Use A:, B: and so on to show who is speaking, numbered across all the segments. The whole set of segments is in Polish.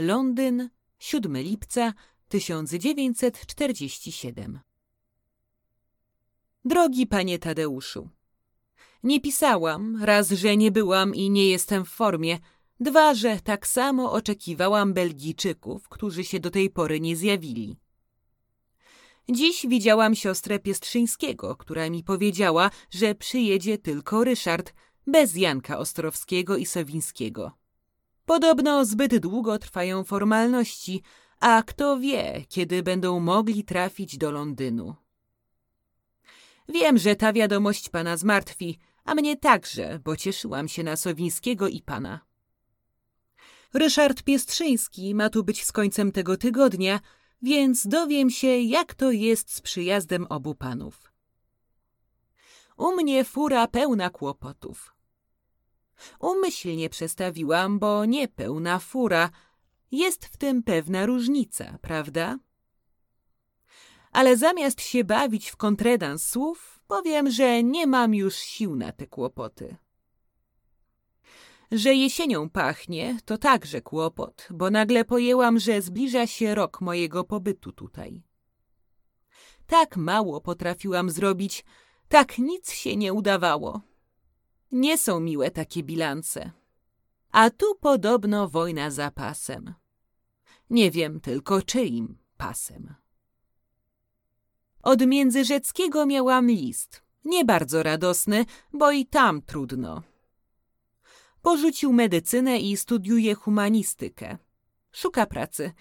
A: Londyn, 7 lipca 1947. Drogi panie Tadeuszu, nie pisałam, raz, że nie byłam i nie jestem w formie, dwa, że tak samo oczekiwałam Belgijczyków, którzy się do tej pory nie zjawili. Dziś widziałam siostrę Piestrzyńskiego, która mi powiedziała, że przyjedzie tylko Ryszard, bez Janka Ostrowskiego i Sowińskiego. Podobno zbyt długo trwają formalności, a kto wie, kiedy będą mogli trafić do Londynu. Wiem, że ta wiadomość pana zmartwi, a mnie także, bo cieszyłam się na Sowińskiego i pana. Ryszard Piestrzyński ma tu być z końcem tego tygodnia, więc dowiem się, jak to jest z przyjazdem obu panów. U mnie fura pełna kłopotów. Umyślnie przestawiłam, bo nie pełna fura. Jest w tym pewna różnica, prawda? Ale zamiast się bawić w kontredans słów, powiem, że nie mam już sił na te kłopoty. Że jesienią pachnie, to także kłopot, bo nagle pojęłam, że zbliża się rok mojego pobytu tutaj. Tak mało potrafiłam zrobić, tak nic się nie udawało. Nie są miłe takie bilanse. A tu podobno wojna za pasem. Nie wiem tylko czyim pasem. Od Międzyrzeckiego miałam list. Nie bardzo radosny, bo i tam trudno. Porzucił medycynę i studiuje humanistykę. Szuka pracy.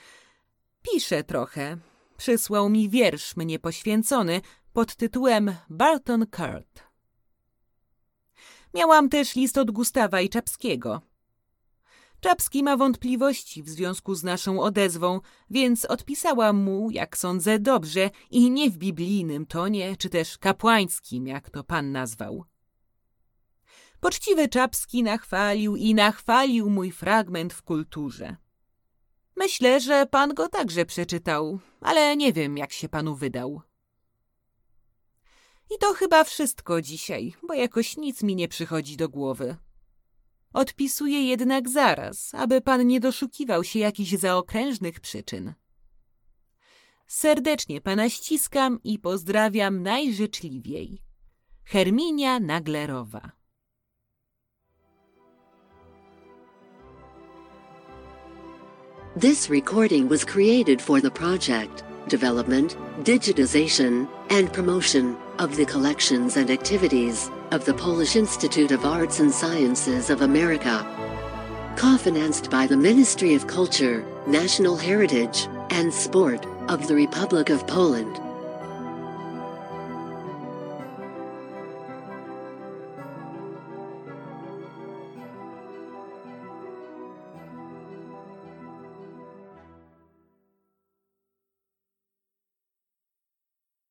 A: Pisze trochę. Przysłał mi wiersz mnie poświęcony pod tytułem Barton Kurt. Miałam też list od Gustawa i Czapskiego. Czapski ma wątpliwości w związku z naszą odezwą, więc odpisałam mu, jak sądzę, dobrze i nie w biblijnym tonie, czy też kapłańskim, jak to pan nazwał. Poczciwy Czapski nachwalił i nachwalił mój fragment w kulturze. Myślę, że pan go także przeczytał, ale nie wiem, jak się panu wydał. I to chyba wszystko dzisiaj, bo jakoś nic mi nie przychodzi do głowy. Odpisuję jednak zaraz, aby pan nie doszukiwał się jakichś zaokrężnych przyczyn. Serdecznie pana ściskam i pozdrawiam najżyczliwiej. Herminia Naglerowa
B: This recording was created for the project development, digitization, and promotion of the collections and activities of the Polish Institute of Arts and Sciences of America. Co-financed by the Ministry of Culture, National Heritage, and Sport of the Republic of Poland.